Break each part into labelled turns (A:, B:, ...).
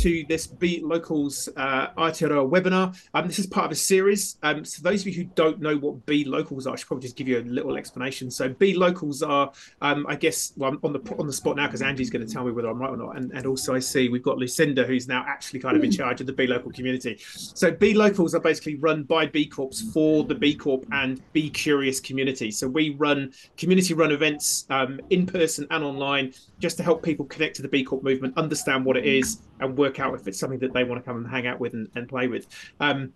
A: to this B Locals uh, Aotearoa webinar. Um, this is part of a series. Um, so those of you who don't know what B Locals are, I should probably just give you a little explanation. So B Locals are, um, I guess, well, I'm on the on the spot now because Angie's going to tell me whether I'm right or not. And, and also I see we've got Lucinda who's now actually kind of in charge of the B Local community. So B Locals are basically run by B Corps for the B Corp and Be Curious community. So we run community run events um, in person and online just to help people connect to the B Corp movement, understand what it is, and work out if it's something that they want to come and hang out with and, and play with. Um,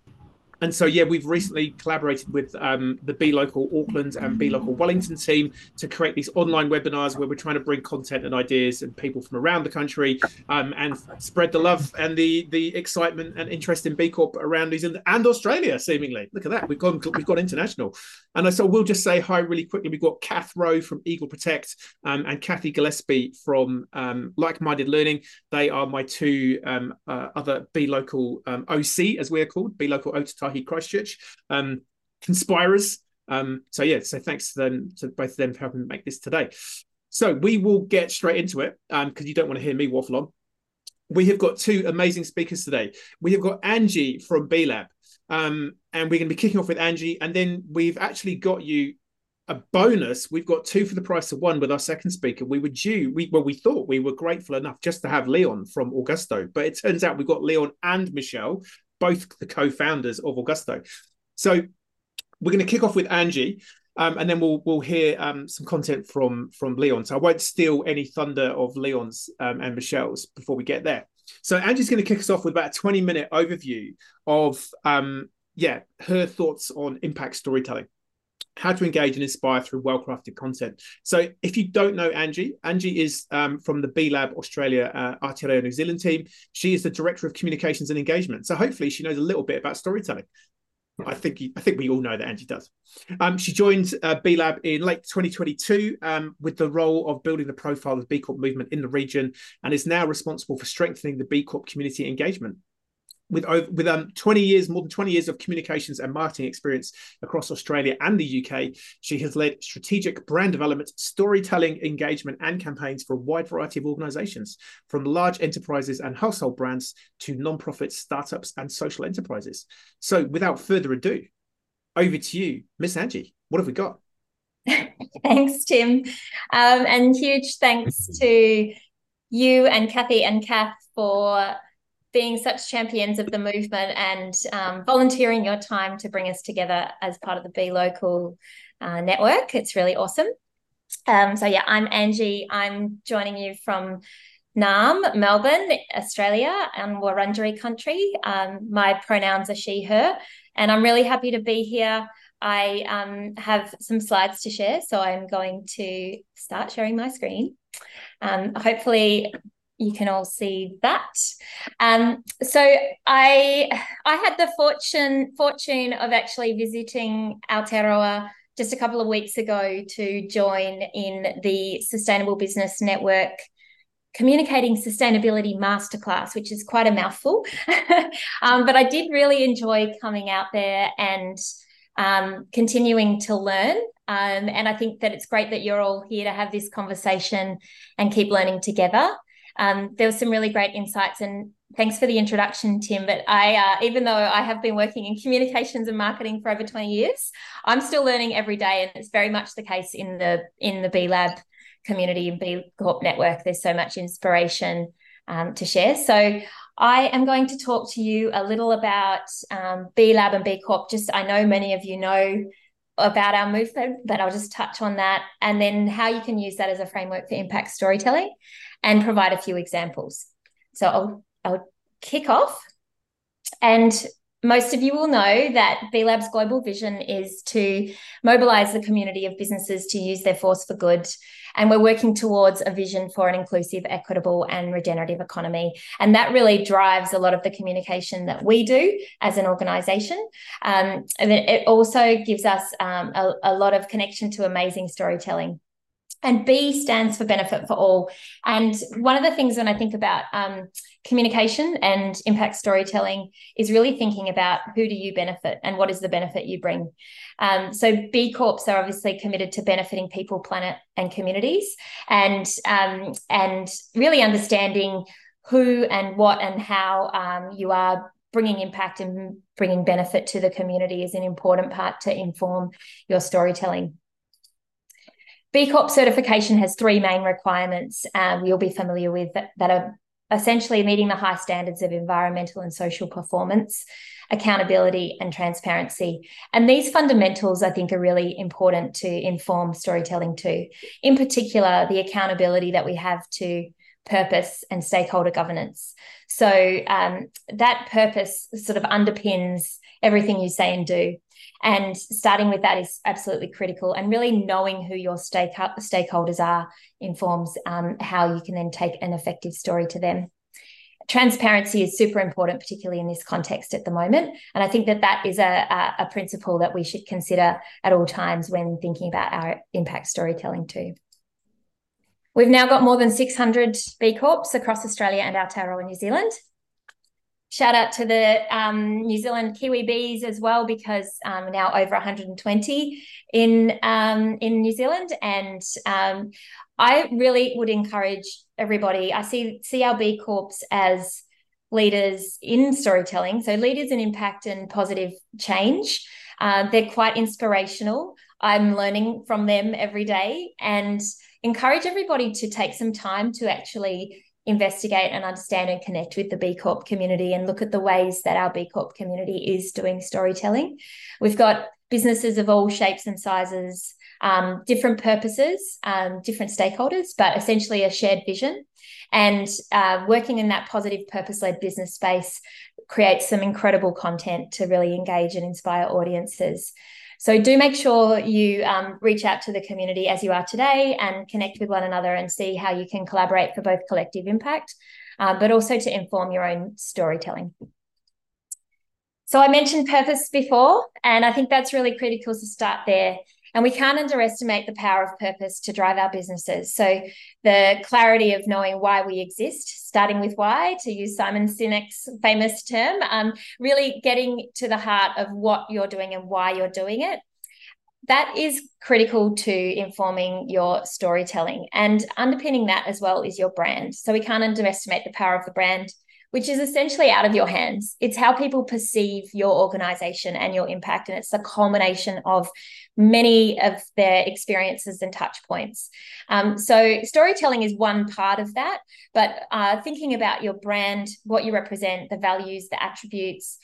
A: and so, yeah, we've recently collaborated with um, the B Local Auckland and B Local Wellington team to create these online webinars where we're trying to bring content and ideas and people from around the country um, and spread the love and the the excitement and interest in B Corp around New Zealand and Australia. Seemingly, look at that, we've gone we've gone international. And so we'll just say hi really quickly. We've got Kath Rowe from Eagle Protect um, and Kathy Gillespie from um, Like Minded Learning. They are my two um, uh, other B Local um, OC, as we're called, B Local Ōtautahi Christchurch, um, conspirers. Um, so yeah, so thanks to them to both of them for helping make this today. So we will get straight into it because um, you don't want to hear me waffle on. We have got two amazing speakers today. We have got Angie from B Lab, um, and we're going to be kicking off with Angie, and then we've actually got you a bonus. We've got two for the price of one with our second speaker. We were due, we well, we thought we were grateful enough just to have Leon from Augusto, but it turns out we've got Leon and Michelle both the co-founders of Augusto. So we're going to kick off with Angie, um, and then we'll we'll hear um, some content from from Leon. So I won't steal any thunder of Leon's um, and Michelle's before we get there. So Angie's going to kick us off with about a twenty minute overview of um, yeah her thoughts on impact storytelling how to engage and inspire through well-crafted content. So, if you don't know Angie, Angie is um, from the B Lab Australia uh, Aotearoa New Zealand team. She is the director of communications and engagement. So, hopefully, she knows a little bit about storytelling. I think I think we all know that Angie does. Um, she joined uh, B Lab in late 2022 um, with the role of building the profile of the B Corp movement in the region, and is now responsible for strengthening the B Corp community engagement with over, with um 20 years more than 20 years of communications and marketing experience across Australia and the UK she has led strategic brand development storytelling engagement and campaigns for a wide variety of organizations from large enterprises and household brands to non-profits startups and social enterprises. So without further ado over to you miss Angie. What have we got?
B: Thanks Tim. Um, and huge thanks to you and Kathy and Kath for being such champions of the movement and um, volunteering your time to bring us together as part of the B Local uh, network. It's really awesome. Um, so, yeah, I'm Angie. I'm joining you from Naarm, Melbourne, Australia, and Wurundjeri country. Um, my pronouns are she, her, and I'm really happy to be here. I um, have some slides to share, so I'm going to start sharing my screen. Um, hopefully, you can all see that. Um, so I I had the fortune fortune of actually visiting Aotearoa just a couple of weeks ago to join in the Sustainable Business Network communicating sustainability masterclass, which is quite a mouthful. um, but I did really enjoy coming out there and um, continuing to learn. Um, and I think that it's great that you're all here to have this conversation and keep learning together. Um, there was some really great insights and thanks for the introduction, Tim. But I, uh, even though I have been working in communications and marketing for over 20 years, I'm still learning every day. And it's very much the case in the, in the B Lab community and B Corp network. There's so much inspiration um, to share. So I am going to talk to you a little about um, B Lab and B Corp. Just I know many of you know about our movement, but I'll just touch on that and then how you can use that as a framework for impact storytelling and provide a few examples. So I'll, I'll kick off. And most of you will know that B Lab's global vision is to mobilize the community of businesses to use their force for good. And we're working towards a vision for an inclusive, equitable, and regenerative economy. And that really drives a lot of the communication that we do as an organization. Um, and it also gives us um, a, a lot of connection to amazing storytelling and B stands for benefit for all. And one of the things when I think about um, communication and impact storytelling is really thinking about who do you benefit and what is the benefit you bring. Um, so B Corps are obviously committed to benefiting people, planet, and communities, and um, and really understanding who and what and how um, you are bringing impact and bringing benefit to the community is an important part to inform your storytelling. B Corp certification has three main requirements um, you'll be familiar with that, that are essentially meeting the high standards of environmental and social performance, accountability, and transparency. And these fundamentals, I think, are really important to inform storytelling too. In particular, the accountability that we have to purpose and stakeholder governance. So um, that purpose sort of underpins everything you say and do. And starting with that is absolutely critical. And really knowing who your stake- stakeholders are informs um, how you can then take an effective story to them. Transparency is super important, particularly in this context at the moment. And I think that that is a, a, a principle that we should consider at all times when thinking about our impact storytelling too. We've now got more than 600 B Corps across Australia and Aotearoa New Zealand. Shout out to the um, New Zealand Kiwi Bees as well, because um, now over 120 in um, in New Zealand, and um, I really would encourage everybody. I see see our B Corps as leaders in storytelling, so leaders in impact and positive change. Uh, they're quite inspirational. I'm learning from them every day, and encourage everybody to take some time to actually investigate and understand and connect with the B Corp community and look at the ways that our B Corp community is doing storytelling. We've got businesses of all shapes and sizes, um, different purposes, um, different stakeholders, but essentially a shared vision. And uh, working in that positive purpose led business space creates some incredible content to really engage and inspire audiences. So do make sure you um, reach out to the community as you are today and connect with one another and see how you can collaborate for both collective impact, uh, but also to inform your own storytelling. So I mentioned purpose before, and I think that's really critical to start there. And we can't underestimate the power of purpose to drive our businesses. So, the clarity of knowing why we exist, starting with why, to use Simon Sinek's famous term, um, really getting to the heart of what you're doing and why you're doing it. That is critical to informing your storytelling. And underpinning that as well is your brand. So, we can't underestimate the power of the brand which is essentially out of your hands. It's how people perceive your organization and your impact. And it's the culmination of many of their experiences and touch points. Um, so, storytelling is one part of that, but uh, thinking about your brand, what you represent, the values, the attributes,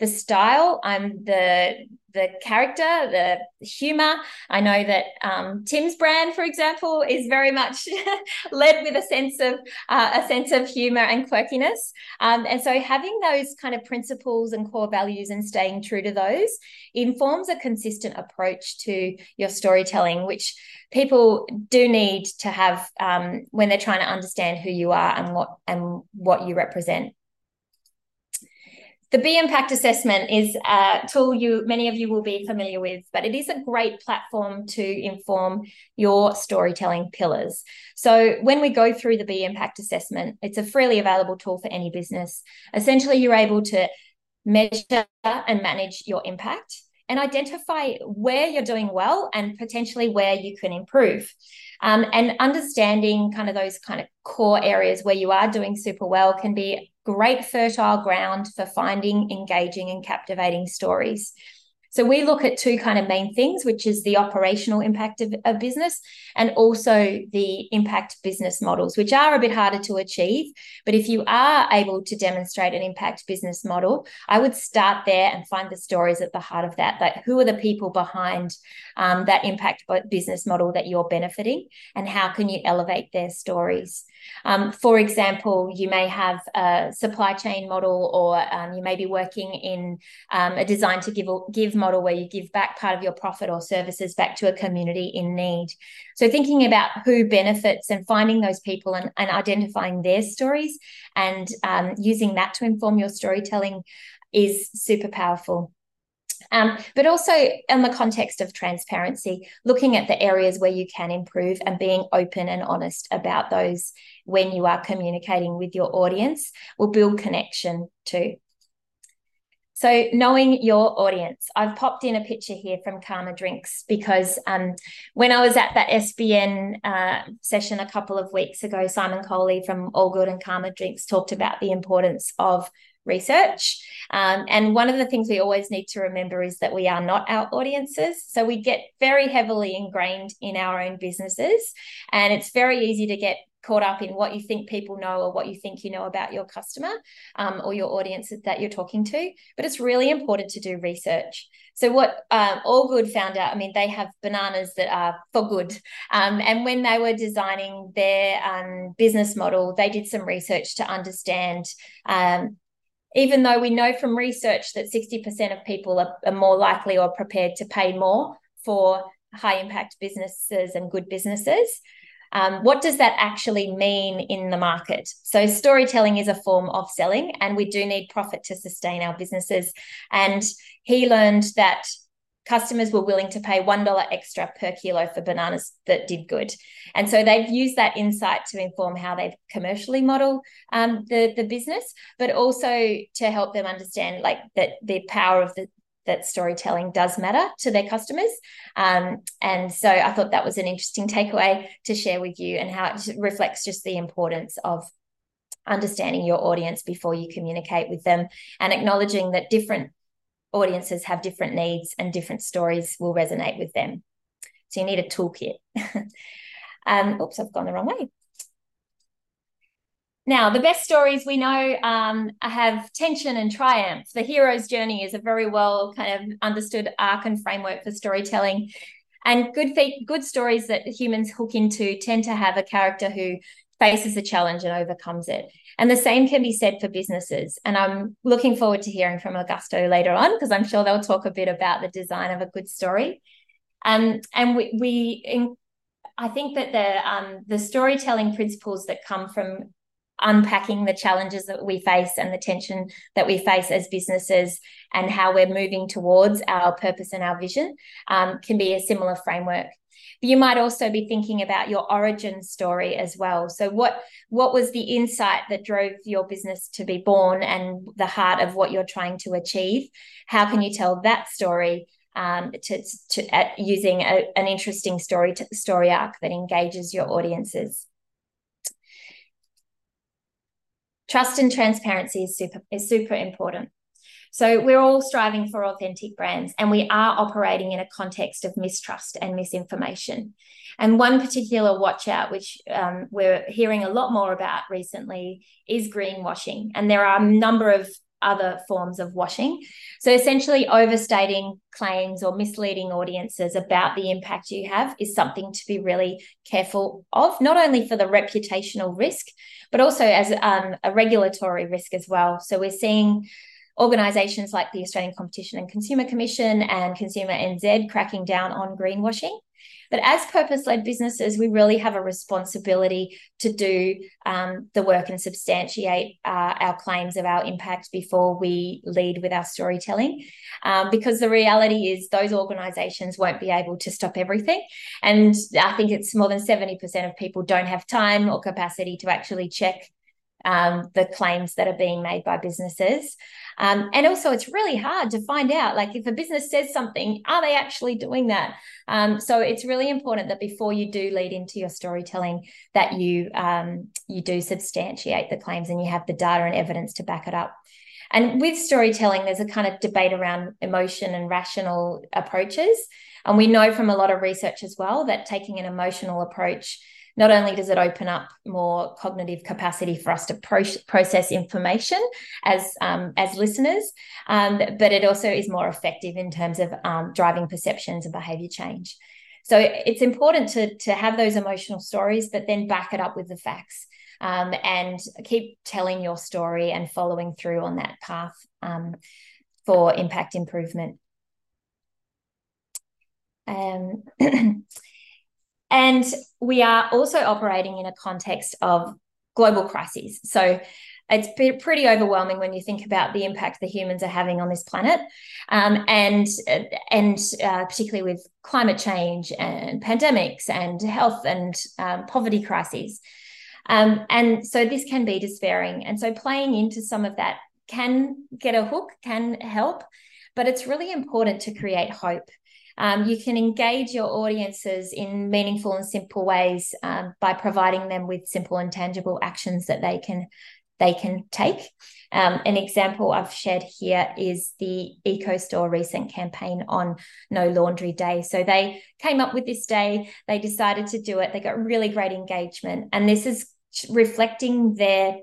B: the style, um, the the character, the humor. I know that um, Tim's brand, for example, is very much led with a sense of uh, a sense of humor and quirkiness. Um, and so, having those kind of principles and core values and staying true to those informs a consistent approach to your storytelling, which people do need to have um, when they're trying to understand who you are and what and what you represent. The B Impact Assessment is a tool you many of you will be familiar with, but it is a great platform to inform your storytelling pillars. So when we go through the B Impact Assessment, it's a freely available tool for any business. Essentially, you're able to measure and manage your impact and identify where you're doing well and potentially where you can improve. Um, and understanding kind of those kind of core areas where you are doing super well can be great fertile ground for finding engaging and captivating stories. So we look at two kind of main things, which is the operational impact of, of business and also the impact business models, which are a bit harder to achieve. But if you are able to demonstrate an impact business model, I would start there and find the stories at the heart of that. Like who are the people behind um, that impact business model that you're benefiting, and how can you elevate their stories? Um, for example, you may have a supply chain model, or um, you may be working in um, a design to give give model where you give back part of your profit or services back to a community in need. So thinking about who benefits and finding those people and, and identifying their stories and um, using that to inform your storytelling is super powerful. Um, but also in the context of transparency, looking at the areas where you can improve and being open and honest about those when you are communicating with your audience will build connection too. So, knowing your audience, I've popped in a picture here from Karma Drinks because um, when I was at that SBN uh, session a couple of weeks ago, Simon Coley from All Good and Karma Drinks talked about the importance of research. Um, and one of the things we always need to remember is that we are not our audiences. So we get very heavily ingrained in our own businesses. And it's very easy to get caught up in what you think people know or what you think you know about your customer um, or your audience that you're talking to. But it's really important to do research. So what um, All Good found out, I mean, they have bananas that are for good. Um, and when they were designing their um, business model, they did some research to understand. Even though we know from research that 60% of people are, are more likely or prepared to pay more for high impact businesses and good businesses, um, what does that actually mean in the market? So, storytelling is a form of selling, and we do need profit to sustain our businesses. And he learned that customers were willing to pay $1 extra per kilo for bananas that did good. And so they've used that insight to inform how they commercially model um, the, the business, but also to help them understand like that the power of the, that storytelling does matter to their customers. Um, and so I thought that was an interesting takeaway to share with you and how it reflects just the importance of understanding your audience before you communicate with them and acknowledging that different audiences have different needs and different stories will resonate with them. So you need a toolkit. um, oops, I've gone the wrong way. Now, the best stories we know um, have tension and triumph. The hero's journey is a very well kind of understood arc and framework for storytelling. And good good stories that humans hook into tend to have a character who faces a challenge and overcomes it. And the same can be said for businesses. And I'm looking forward to hearing from Augusto later on because I'm sure they'll talk a bit about the design of a good story. Um, and we, we in, I think that the um, the storytelling principles that come from unpacking the challenges that we face and the tension that we face as businesses and how we're moving towards our purpose and our vision um, can be a similar framework you might also be thinking about your origin story as well. So what what was the insight that drove your business to be born and the heart of what you're trying to achieve? How can you tell that story um, to, to uh, using a, an interesting story to, story arc that engages your audiences? Trust and transparency is super is super important. So we're all striving for authentic brands and we are operating in a context of mistrust and misinformation. And one particular watch out, which um, we're hearing a lot more about recently, is greenwashing. And there are a number of other forms of washing. So essentially, overstating claims or misleading audiences about the impact you have is something to be really careful of, not only for the reputational risk, but also as um, a regulatory risk as well. So we're seeing organisations like the Australian Competition and Consumer Commission and Consumer NZ cracking down on greenwashing. But as purpose led businesses, we really have a responsibility to do um, the work and substantiate uh, our claims of our impact before we lead with our storytelling. Um, because the reality is, those organizations won't be able to stop everything. And I think it's more than 70% of people don't have time or capacity to actually check um, the claims that are being made by businesses. Um, and also, it's really hard to find out, like, if a business says something, are they actually doing that? Um, so it's really important that before you do lead into your storytelling, that you um, you do substantiate the claims and you have the data and evidence to back it up. And with storytelling, there's a kind of debate around emotion and rational approaches. And we know from a lot of research as well that taking an emotional approach not only does it open up more cognitive capacity for us to pro- process information as um, as listeners, um, but it also is more effective in terms of um, driving perceptions and behavior change. So it's important to to have those emotional stories, but then back it up with the facts. Um, and keep telling your story and following through on that path um, for impact improvement. Um, And we are also operating in a context of global crises. So it's pretty overwhelming when you think about the impact the humans are having on this planet, um, and and uh, particularly with climate change and pandemics and health and um, poverty crises. Um, and so this can be despairing. And so playing into some of that can get a hook, can help, but it's really important to create hope. Um, you can engage your audiences in meaningful and simple ways um, by providing them with simple and tangible actions that they can they can take. Um, an example I've shared here is the EcoStore recent campaign on No Laundry Day. So they came up with this day, they decided to do it, they got really great engagement, and this is reflecting their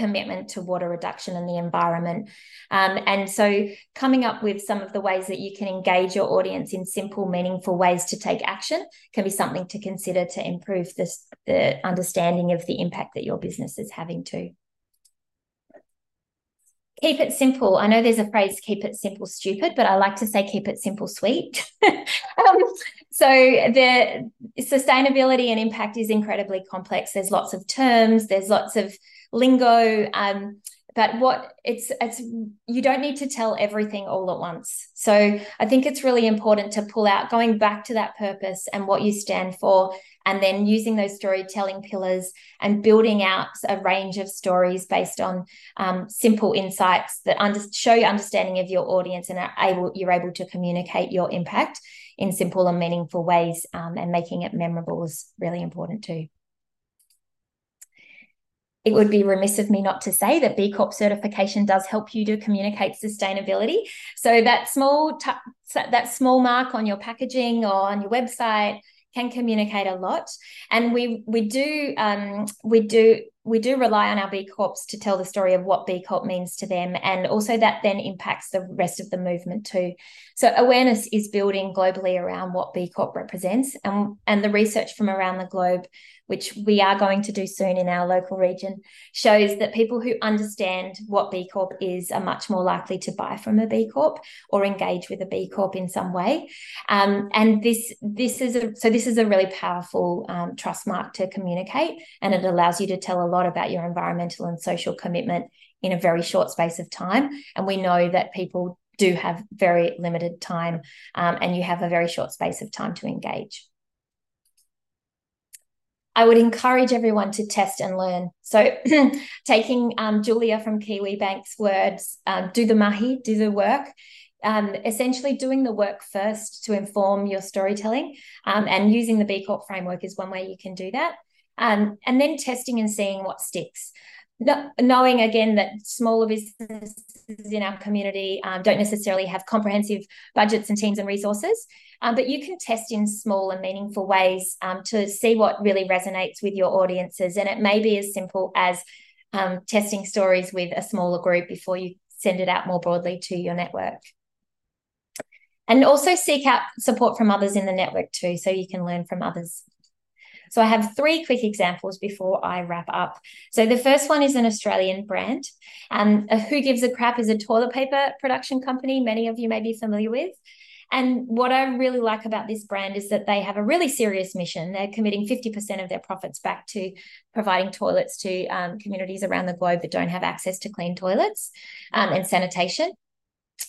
B: commitment to water reduction and the environment. Um, and so, coming up with some of the ways that you can engage your audience in simple, meaningful ways to take action can be something to consider to improve this, the understanding of the impact that your business is having too keep it simple. I know there's a phrase, keep it simple, stupid, but I like to say keep it simple, sweet. um, so the sustainability and impact is incredibly complex. There's lots of terms, there's lots of lingo. Um, but what it's it's you don't need to tell everything all at once so i think it's really important to pull out going back to that purpose and what you stand for and then using those storytelling pillars and building out a range of stories based on um, simple insights that under, show your understanding of your audience and are able you're able to communicate your impact in simple and meaningful ways um, and making it memorable is really important too it would be remiss of me not to say that B Corp certification does help you to communicate sustainability. So that small t- that small mark on your packaging or on your website can communicate a lot, and we we do um, we do we do rely on our B Corps to tell the story of what B Corp means to them, and also that then impacts the rest of the movement too. So awareness is building globally around what B Corp represents, and and the research from around the globe which we are going to do soon in our local region, shows that people who understand what B Corp is are much more likely to buy from a B Corp or engage with a B Corp in some way. Um, and this this is a so this is a really powerful um, trust mark to communicate, and it allows you to tell a lot about your environmental and social commitment in a very short space of time. And we know that people do have very limited time, um, and you have a very short space of time to engage. I would encourage everyone to test and learn. So, taking um, Julia from Kiwibank's words, um, do the mahi, do the work. Um, essentially, doing the work first to inform your storytelling, um, and using the B Corp framework is one way you can do that. Um, and then testing and seeing what sticks. No, knowing again that smaller businesses in our community um, don't necessarily have comprehensive budgets and teams and resources. Um, but you can test in small and meaningful ways um, to see what really resonates with your audiences. And it may be as simple as um, testing stories with a smaller group before you send it out more broadly to your network. And also seek out support from others in the network too, so you can learn from others. So I have three quick examples before I wrap up. So the first one is an Australian brand. Um, Who Gives a Crap is a toilet paper production company many of you may be familiar with. And what I really like about this brand is that they have a really serious mission. They're committing 50% of their profits back to providing toilets to um, communities around the globe that don't have access to clean toilets um, and sanitation.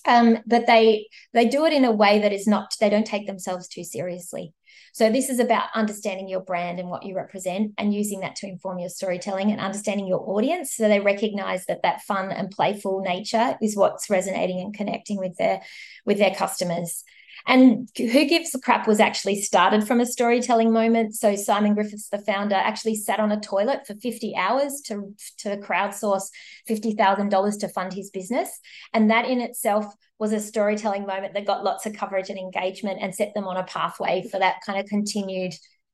B: Um, but they they do it in a way that is not they don't take themselves too seriously. So this is about understanding your brand and what you represent and using that to inform your storytelling and understanding your audience so they recognize that that fun and playful nature is what's resonating and connecting with their with their customers. And Who Gives a Crap was actually started from a storytelling moment. So Simon Griffiths, the founder, actually sat on a toilet for 50 hours to, to crowdsource $50,000 to fund his business. And that in itself was a storytelling moment that got lots of coverage and engagement and set them on a pathway for that kind of continued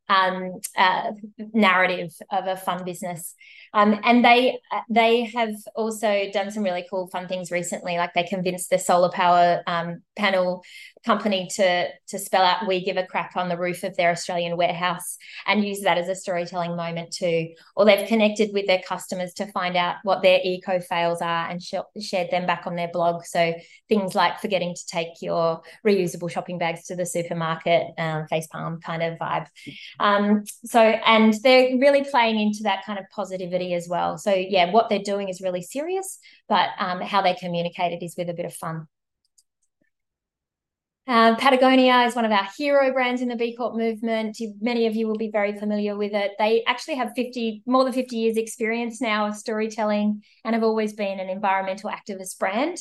B: um, uh, narrative of a fun business. Um, and they they have also done some really cool fun things recently. Like they convinced the solar power um, panel company to to spell out "We give a crap" on the roof of their Australian warehouse and use that as a storytelling moment too. Or they've connected with their customers to find out what their eco fails are and sh- shared them back on their blog. So things like forgetting to take your reusable shopping bags to the supermarket, um, facepalm kind of vibe. Um, so and they're really playing into that kind of positivity as well. So yeah, what they're doing is really serious, but um, how they communicate it is with a bit of fun. Uh, Patagonia is one of our hero brands in the B Corp movement. Many of you will be very familiar with it. They actually have 50, more than 50 years experience now of storytelling and have always been an environmental activist brand.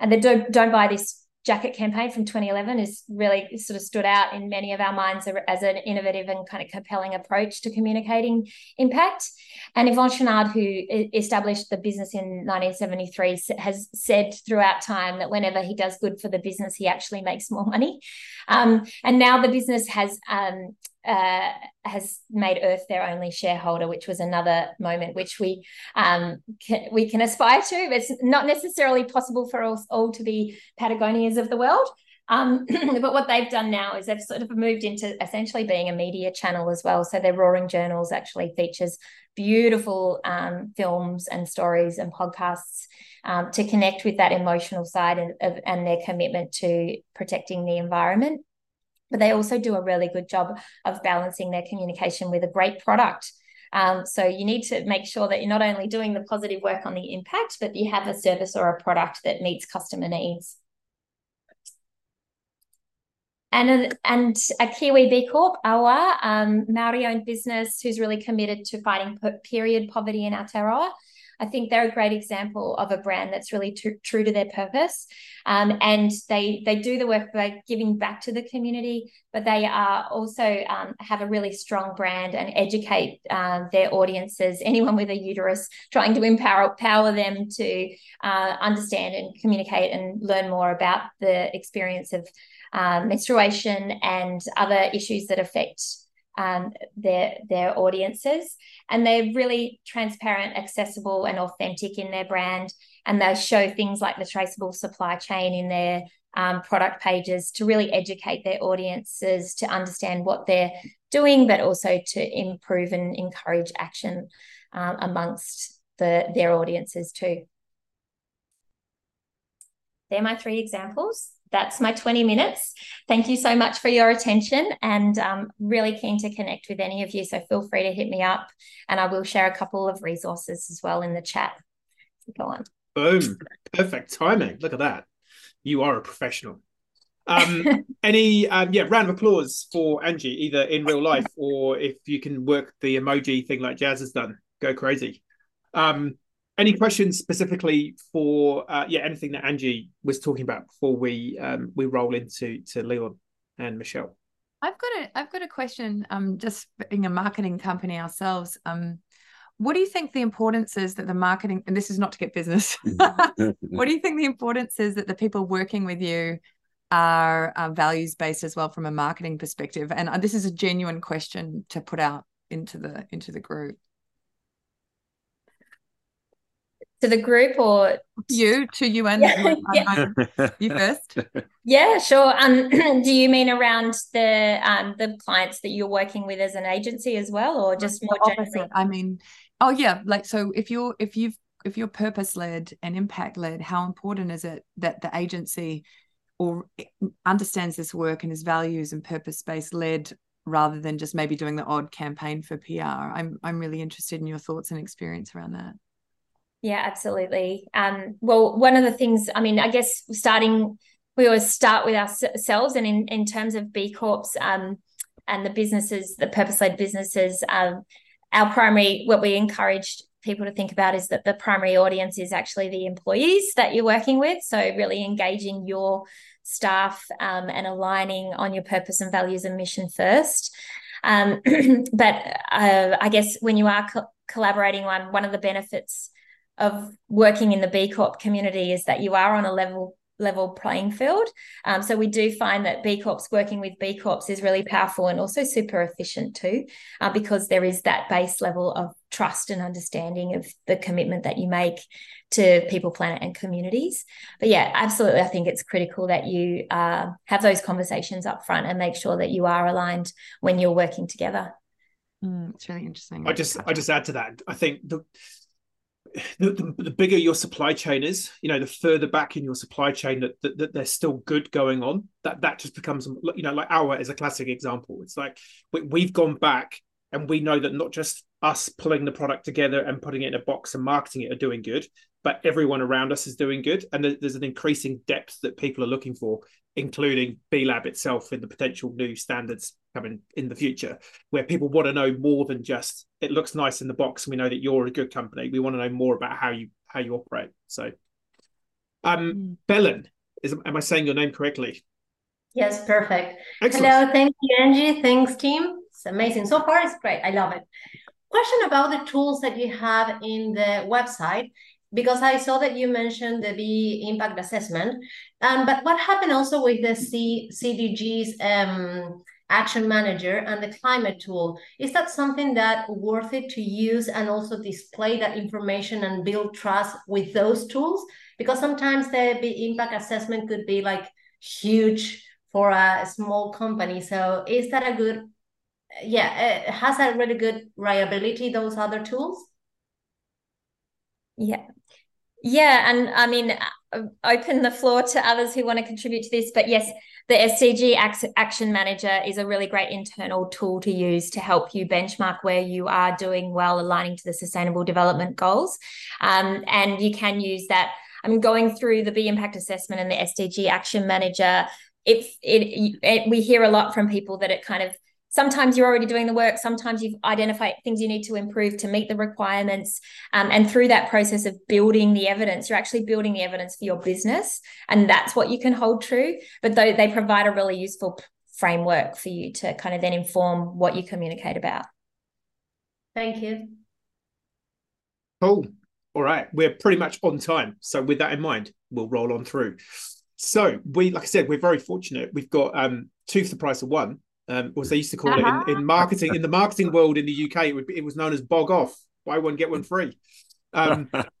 B: And they don't, don't buy this jacket campaign from 2011 is really sort of stood out in many of our minds as an innovative and kind of compelling approach to communicating impact. And Yvon Chouinard, who established the business in 1973, has said throughout time that whenever he does good for the business, he actually makes more money. Um, and now the business has um, uh, has made Earth their only shareholder, which was another moment which we um, can, we can aspire to. It's not necessarily possible for us all to be Patagonias of the world. Um, but what they've done now is they've sort of moved into essentially being a media channel as well. So their Roaring Journals actually features beautiful um, films and stories and podcasts um, to connect with that emotional side and, of, and their commitment to protecting the environment but they also do a really good job of balancing their communication with a great product. Um, so you need to make sure that you're not only doing the positive work on the impact, but you have a service or a product that meets customer needs. And a, and a Kiwi B Corp, AWWA, um, Maori-owned business who's really committed to fighting period poverty in Aotearoa. I think they're a great example of a brand that's really tr- true to their purpose. Um, and they they do the work by giving back to the community, but they are also um, have a really strong brand and educate um, their audiences, anyone with a uterus, trying to empower empower them to uh, understand and communicate and learn more about the experience of um, menstruation and other issues that affect um, their their audiences and they're really transparent accessible and authentic in their brand. And they show things like the traceable supply chain in their um, product pages to really educate their audiences to understand what they're doing but also to improve and encourage action um, amongst the their audiences too. They're my three examples that's my 20 minutes. Thank you so much for your attention and um, really keen to connect with any of you. So feel free to hit me up and I will share a couple of resources as well in the chat. Go on.
A: Boom. Perfect timing. Look at that. You are a professional. Um, any, um, yeah, round of applause for Angie, either in real life or if you can work the emoji thing like Jazz has done, go crazy. Um, any questions specifically for uh, yeah anything that Angie was talking about before we um, we roll into to Leon and Michelle?
C: I've got a I've got a question. Um, just being a marketing company ourselves, um, what do you think the importance is that the marketing and this is not to get business. what do you think the importance is that the people working with you are, are values based as well from a marketing perspective? And uh, this is a genuine question to put out into the into the group.
B: To the group or
C: you to you and yeah. yeah. you first.
B: Yeah sure. Um do you mean around the um the clients that you're working with as an agency as well or just more generally
C: i mean oh yeah like so if you're if you've if you're purpose led and impact led how important is it that the agency or understands this work and is values and purpose based led rather than just maybe doing the odd campaign for PR i'm i'm really interested in your thoughts and experience around that
B: yeah, absolutely. Um, well, one of the things, I mean, I guess starting, we always start with ourselves, and in, in terms of B Corps um, and the businesses, the purpose led businesses, um, our primary, what we encouraged people to think about is that the primary audience is actually the employees that you're working with. So, really engaging your staff um, and aligning on your purpose and values and mission first. Um, but uh, I guess when you are co- collaborating on one of the benefits of working in the B Corp community is that you are on a level level playing field. Um, so we do find that B Corps working with B Corps is really powerful and also super efficient too, uh, because there is that base level of trust and understanding of the commitment that you make to people, planet, and communities. But yeah, absolutely, I think it's critical that you uh, have those conversations up front and make sure that you are aligned when you're working together.
C: Mm, it's really interesting.
A: I just I just add to that. I think the the, the, the, bigger your supply chain is, you know, the further back in your supply chain that, that, that there's still good going on, that that just becomes, you know, like our is a classic example. It's like we, we've gone back and we know that not just us pulling the product together and putting it in a box and marketing it are doing good, but everyone around us is doing good, and there's an increasing depth that people are looking for, including B Lab itself in the potential new standards coming in the future, where people want to know more than just it looks nice in the box and we know that you're a good company. We want to know more about how you how you operate. So, um, mm. Belen, is am I saying your name correctly?
D: Yes, perfect. Excellent. Hello, thank you, Angie. Thanks, team. It's amazing. So far, it's great. I love it. Question about the tools that you have in the website, because I saw that you mentioned the B impact assessment. Um, but what happened also with the C SDG's um, action manager and the climate tool? Is that something that worth it to use and also display that information and build trust with those tools? Because sometimes the impact assessment could be like huge for a small company. So is that a good, yeah, it has a really good reliability, those other tools?
B: Yeah. Yeah. And I mean, uh, open the floor to others who want to contribute to this. But yes, the SDG Action Manager is a really great internal tool to use to help you benchmark where you are doing well, aligning to the Sustainable Development Goals. Um, and you can use that. I'm going through the B Impact Assessment and the SDG Action Manager it, it, it we hear a lot from people that it kind of sometimes you're already doing the work. Sometimes you've identified things you need to improve to meet the requirements. Um, and through that process of building the evidence you're actually building the evidence for your business and that's what you can hold true. But though they provide a really useful framework for you to kind of then inform what you communicate about.
D: Thank you.
A: Cool. All right. We're pretty much on time. So with that in mind we'll roll on through. So we, like I said, we're very fortunate. We've got um, two for the price of one. Um, or as they used to call uh-huh. it in, in, uh-huh. marketing, in the marketing world in the UK, it, would be, it was known as bog off. Buy one get one free. Um,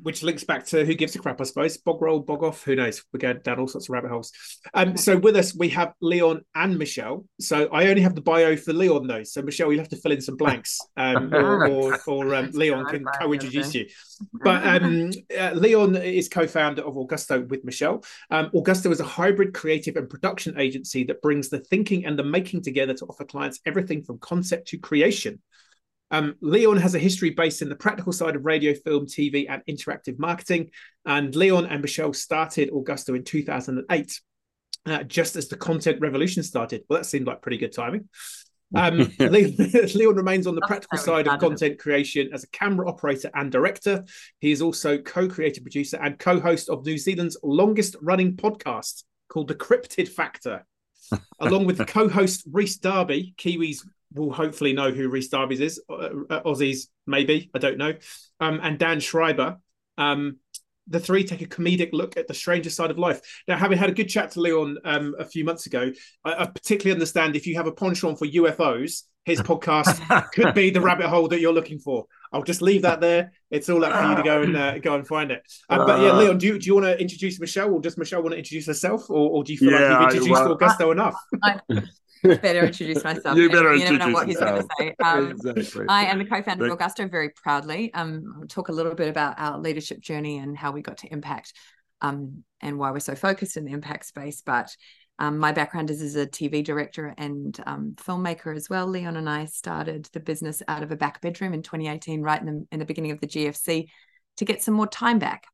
A: which links back to who gives a crap, I suppose. Bog roll, bog off, who knows? We're going down all sorts of rabbit holes. Um, so with us, we have Leon and Michelle. So I only have the bio for Leon, though. So Michelle, you'll have to fill in some blanks, um, or, or, or um, Leon can co-introduce you. But um, uh, Leon is co-founder of Augusto with Michelle. Um, Augusto is a hybrid creative and production agency that brings the thinking and the making together to offer clients everything from concept to creation. Um, Leon has a history based in the practical side of radio, film, TV, and interactive marketing. And Leon and Michelle started Augusto in 2008, uh, just as the content revolution started. Well, that seemed like pretty good timing. Um, Leon remains on the practical side of content creation as a camera operator and director. He is also co creative producer and co host of New Zealand's longest running podcast called The Cryptid Factor. along with co host Rhys Darby, Kiwis will hopefully know who Rhys Darby's is. Uh, uh, Aussies, maybe I don't know. Um, and Dan Schreiber. Um, the three take a comedic look at the stranger side of life. Now, having had a good chat to Leon um, a few months ago, I, I, particularly understand if you have a penchant for UFOs, his podcast could be the rabbit hole that you're looking for. I'll just leave that there. It's all up for you to go and uh, go and find it. Um, but yeah, Leon, do you do you want to introduce Michelle, or does Michelle want to introduce herself, or, or do you feel yeah, like you've introduced I, well, Augusto I, enough?
C: Better introduce myself.
E: You better
C: you
E: introduce
C: know what he's going to say. Um, exactly. I am the co-founder of Augusto very proudly. Um, I'll talk a little bit about our leadership journey and how we got to impact um, and why we're so focused in the impact space. But um, my background is as a TV director and um, filmmaker as well. Leon and I started the business out of a back bedroom in 2018, right in the, in the beginning of the GFC, to get some more time back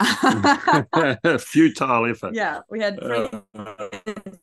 E: futile effort.
C: Yeah, we had three uh,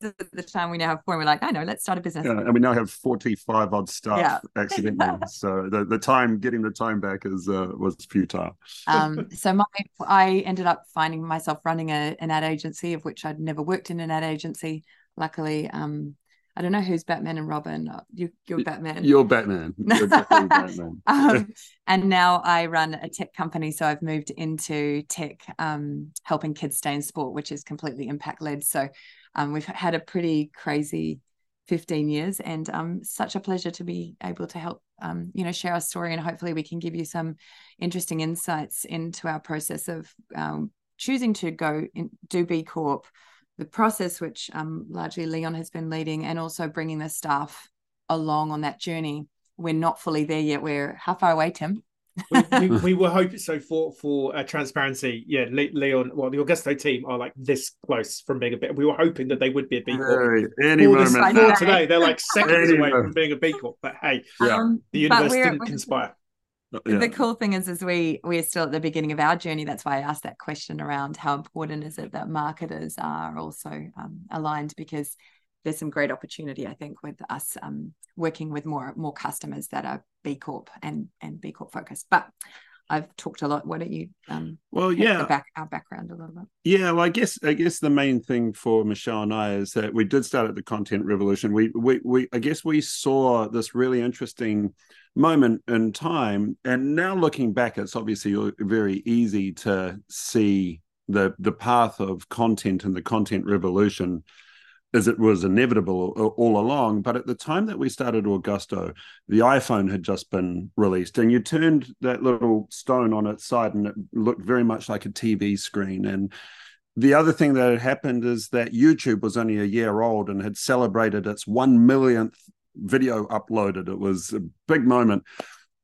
C: at the time. We now have four. And we're like, I know, let's start a business.
E: Yeah, and we now have forty-five odd staff yeah. accidentally. so the, the time getting the time back is uh, was futile.
C: Um, so my I ended up finding myself running a, an ad agency of which I'd never worked in an ad agency. Luckily, um, I don't know who's Batman and Robin. Uh, you, are Batman.
E: You're Batman. You're Batman.
C: um, and now I run a tech company, so I've moved into tech, um, helping kids stay in sport, which is completely impact led. So um, we've had a pretty crazy 15 years, and um, such a pleasure to be able to help, um, you know, share our story, and hopefully we can give you some interesting insights into our process of um, choosing to go in, do B Corp the process, which um, largely Leon has been leading, and also bringing the staff along on that journey. We're not fully there yet. We're how far away, Tim?
A: we, we, we, were hoping so for for uh, transparency. Yeah, Le- Leon, well, the Augusto team are like this close from being a bit. We were hoping that they would be a B Corp.
E: Any for moment
A: this, today, they're like seconds away from being a B Corp. But hey, yeah. Um, the universe didn't conspire
C: yeah. the cool thing is is we we're still at the beginning of our journey that's why i asked that question around how important is it that marketers are also um, aligned because there's some great opportunity i think with us um, working with more more customers that are b corp and and b corp focused but I've talked a lot. Why don't you? Um,
E: well, yeah,
C: back our background a little bit.
E: Yeah, well, I guess I guess the main thing for Michelle and I is that we did start at the content revolution. We we we I guess we saw this really interesting moment in time, and now looking back, it's obviously very easy to see the the path of content and the content revolution as it was inevitable all along. But at the time that we started Augusto, the iPhone had just been released, and you turned that little stone on its side, and it looked very much like a TV screen. And the other thing that had happened is that YouTube was only a year old and had celebrated its one millionth video uploaded. It was a big moment.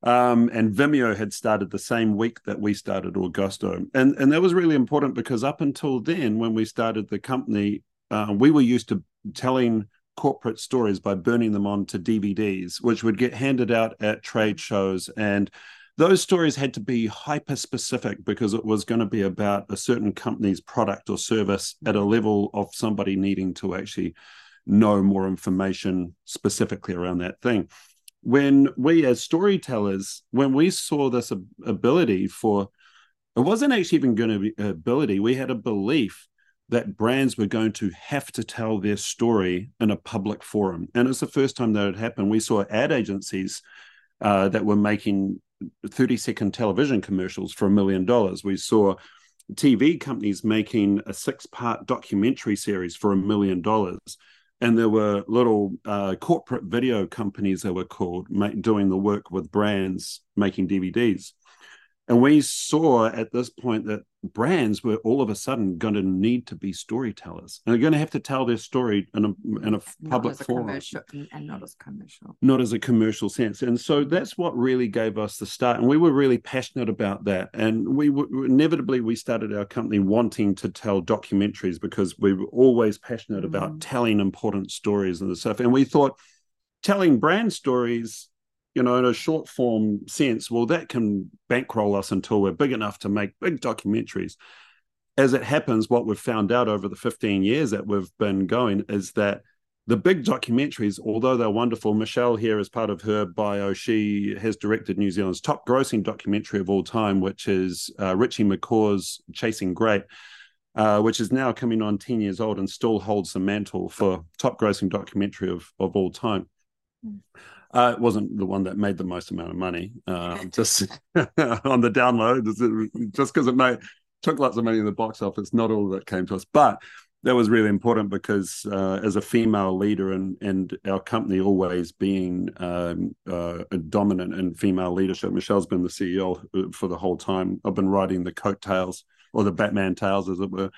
E: Um, and Vimeo had started the same week that we started Augusto. And, and that was really important because up until then, when we started the company, uh, we were used to telling corporate stories by burning them onto DVDs, which would get handed out at trade shows. And those stories had to be hyper specific because it was going to be about a certain company's product or service at a level of somebody needing to actually know more information specifically around that thing. When we, as storytellers, when we saw this ability for, it wasn't actually even going to be ability, we had a belief that brands were going to have to tell their story in a public forum. And it's the first time that it happened. We saw ad agencies uh, that were making 30 second television commercials for a million dollars. We saw TV companies making a six part documentary series for a million dollars. And there were little uh, corporate video companies that were called doing the work with brands making DVDs. And we saw at this point that brands were all of a sudden going to need to be storytellers. And they're going to have to tell their story in a, in a public
C: a
E: forum.
C: and not as commercial.
E: Not as a commercial sense. And so that's what really gave us the start and we were really passionate about that. And we were, inevitably we started our company wanting to tell documentaries because we were always passionate mm-hmm. about telling important stories and stuff. And we thought telling brand stories you know, in a short form sense, well, that can bankroll us until we're big enough to make big documentaries. As it happens, what we've found out over the 15 years that we've been going is that the big documentaries, although they're wonderful, Michelle here, as part of her bio, she has directed New Zealand's top grossing documentary of all time, which is uh, Richie McCaw's Chasing Great, uh, which is now coming on 10 years old and still holds the mantle for top grossing documentary of, of all time. Mm. Uh, it wasn't the one that made the most amount of money. Uh, just on the download, just because it made took lots of money in the box office, not all that came to us. But that was really important because uh, as a female leader and and our company always being um, uh, dominant in female leadership, Michelle's been the CEO for the whole time. I've been riding the coattails or the Batman tails, as it were.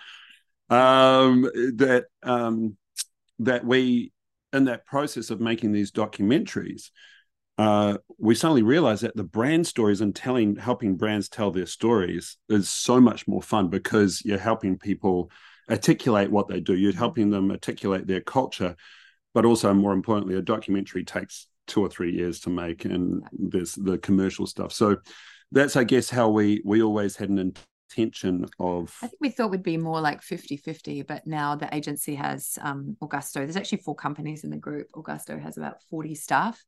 E: Um, that um, that we in that process of making these documentaries, uh, we suddenly realized that the brand stories and telling, helping brands tell their stories is so much more fun because you're helping people articulate what they do. You're helping them articulate their culture, but also more importantly, a documentary takes two or three years to make, and there's the commercial stuff. So that's, I guess, how we we always had an tension of
C: i think we thought would be more like 50 50 but now the agency has um, augusto there's actually four companies in the group augusto has about 40 staff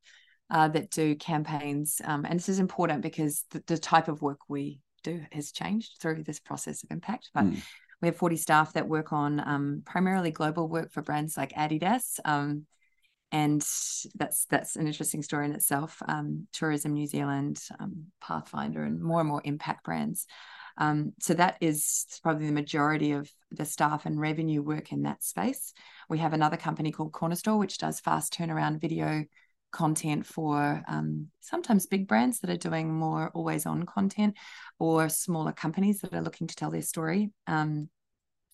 C: uh, that do campaigns um, and this is important because the, the, type of work we do has changed through this process of impact but mm. we have 40 staff that work on um, primarily global work for brands like adidas um, and that's that's an interesting story in itself um, tourism new zealand um, pathfinder and more and more impact brands um, so that is probably the majority of the staff and revenue work in that space. We have another company called Cornerstore, which does fast turnaround video content for um, sometimes big brands that are doing more always on content or smaller companies that are looking to tell their story. Um,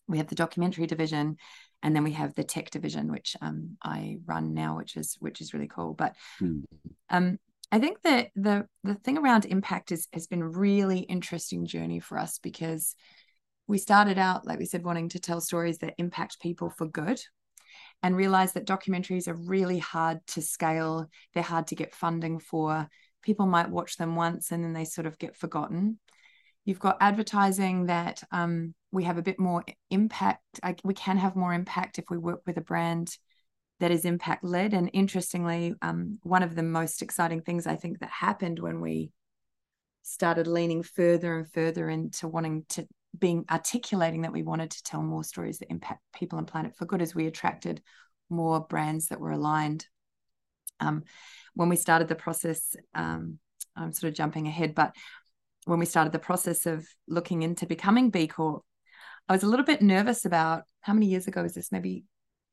C: we have the documentary division and then we have the tech division which um, i run now which is which is really cool but mm. um, I think that the the thing around impact is has been really interesting journey for us because we started out, like we said, wanting to tell stories that impact people for good and realize that documentaries are really hard to scale. They're hard to get funding for. people might watch them once and then they sort of get forgotten. You've got advertising that um, we have a bit more impact. I, we can have more impact if we work with a brand that is impact led. And interestingly, um, one of the most exciting things I think that happened when we started leaning further and further into wanting to being articulating that we wanted to tell more stories that impact people and planet for good as we attracted more brands that were aligned. Um, when we started the process, um, I'm sort of jumping ahead, but when we started the process of looking into becoming B Corp, I was a little bit nervous about how many years ago is this? Maybe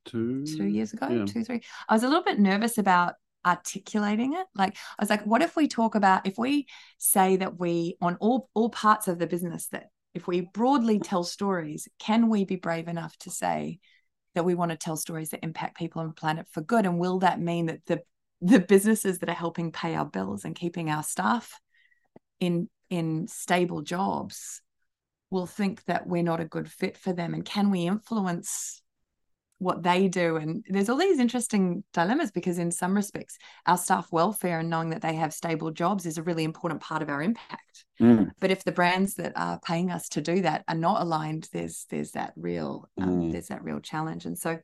E: two
C: two years ago,
E: yeah.
C: two, three. I was a little bit nervous about articulating it. Like I was like, what if we talk about if we say that we on all all parts of the business that if we broadly tell stories, can we be brave enough to say that we want to tell stories that impact people and planet for good? And will that mean that the the businesses that are helping pay our bills and keeping our staff in in stable jobs will think that we're not a good fit for them and can we influence what they do and there's all these interesting dilemmas because in some respects our staff welfare and knowing that they have stable jobs is a really important part of our impact
E: mm.
C: but if the brands that are paying us to do that are not aligned there's there's that real um,
E: Mm.
C: there's that real challenge and so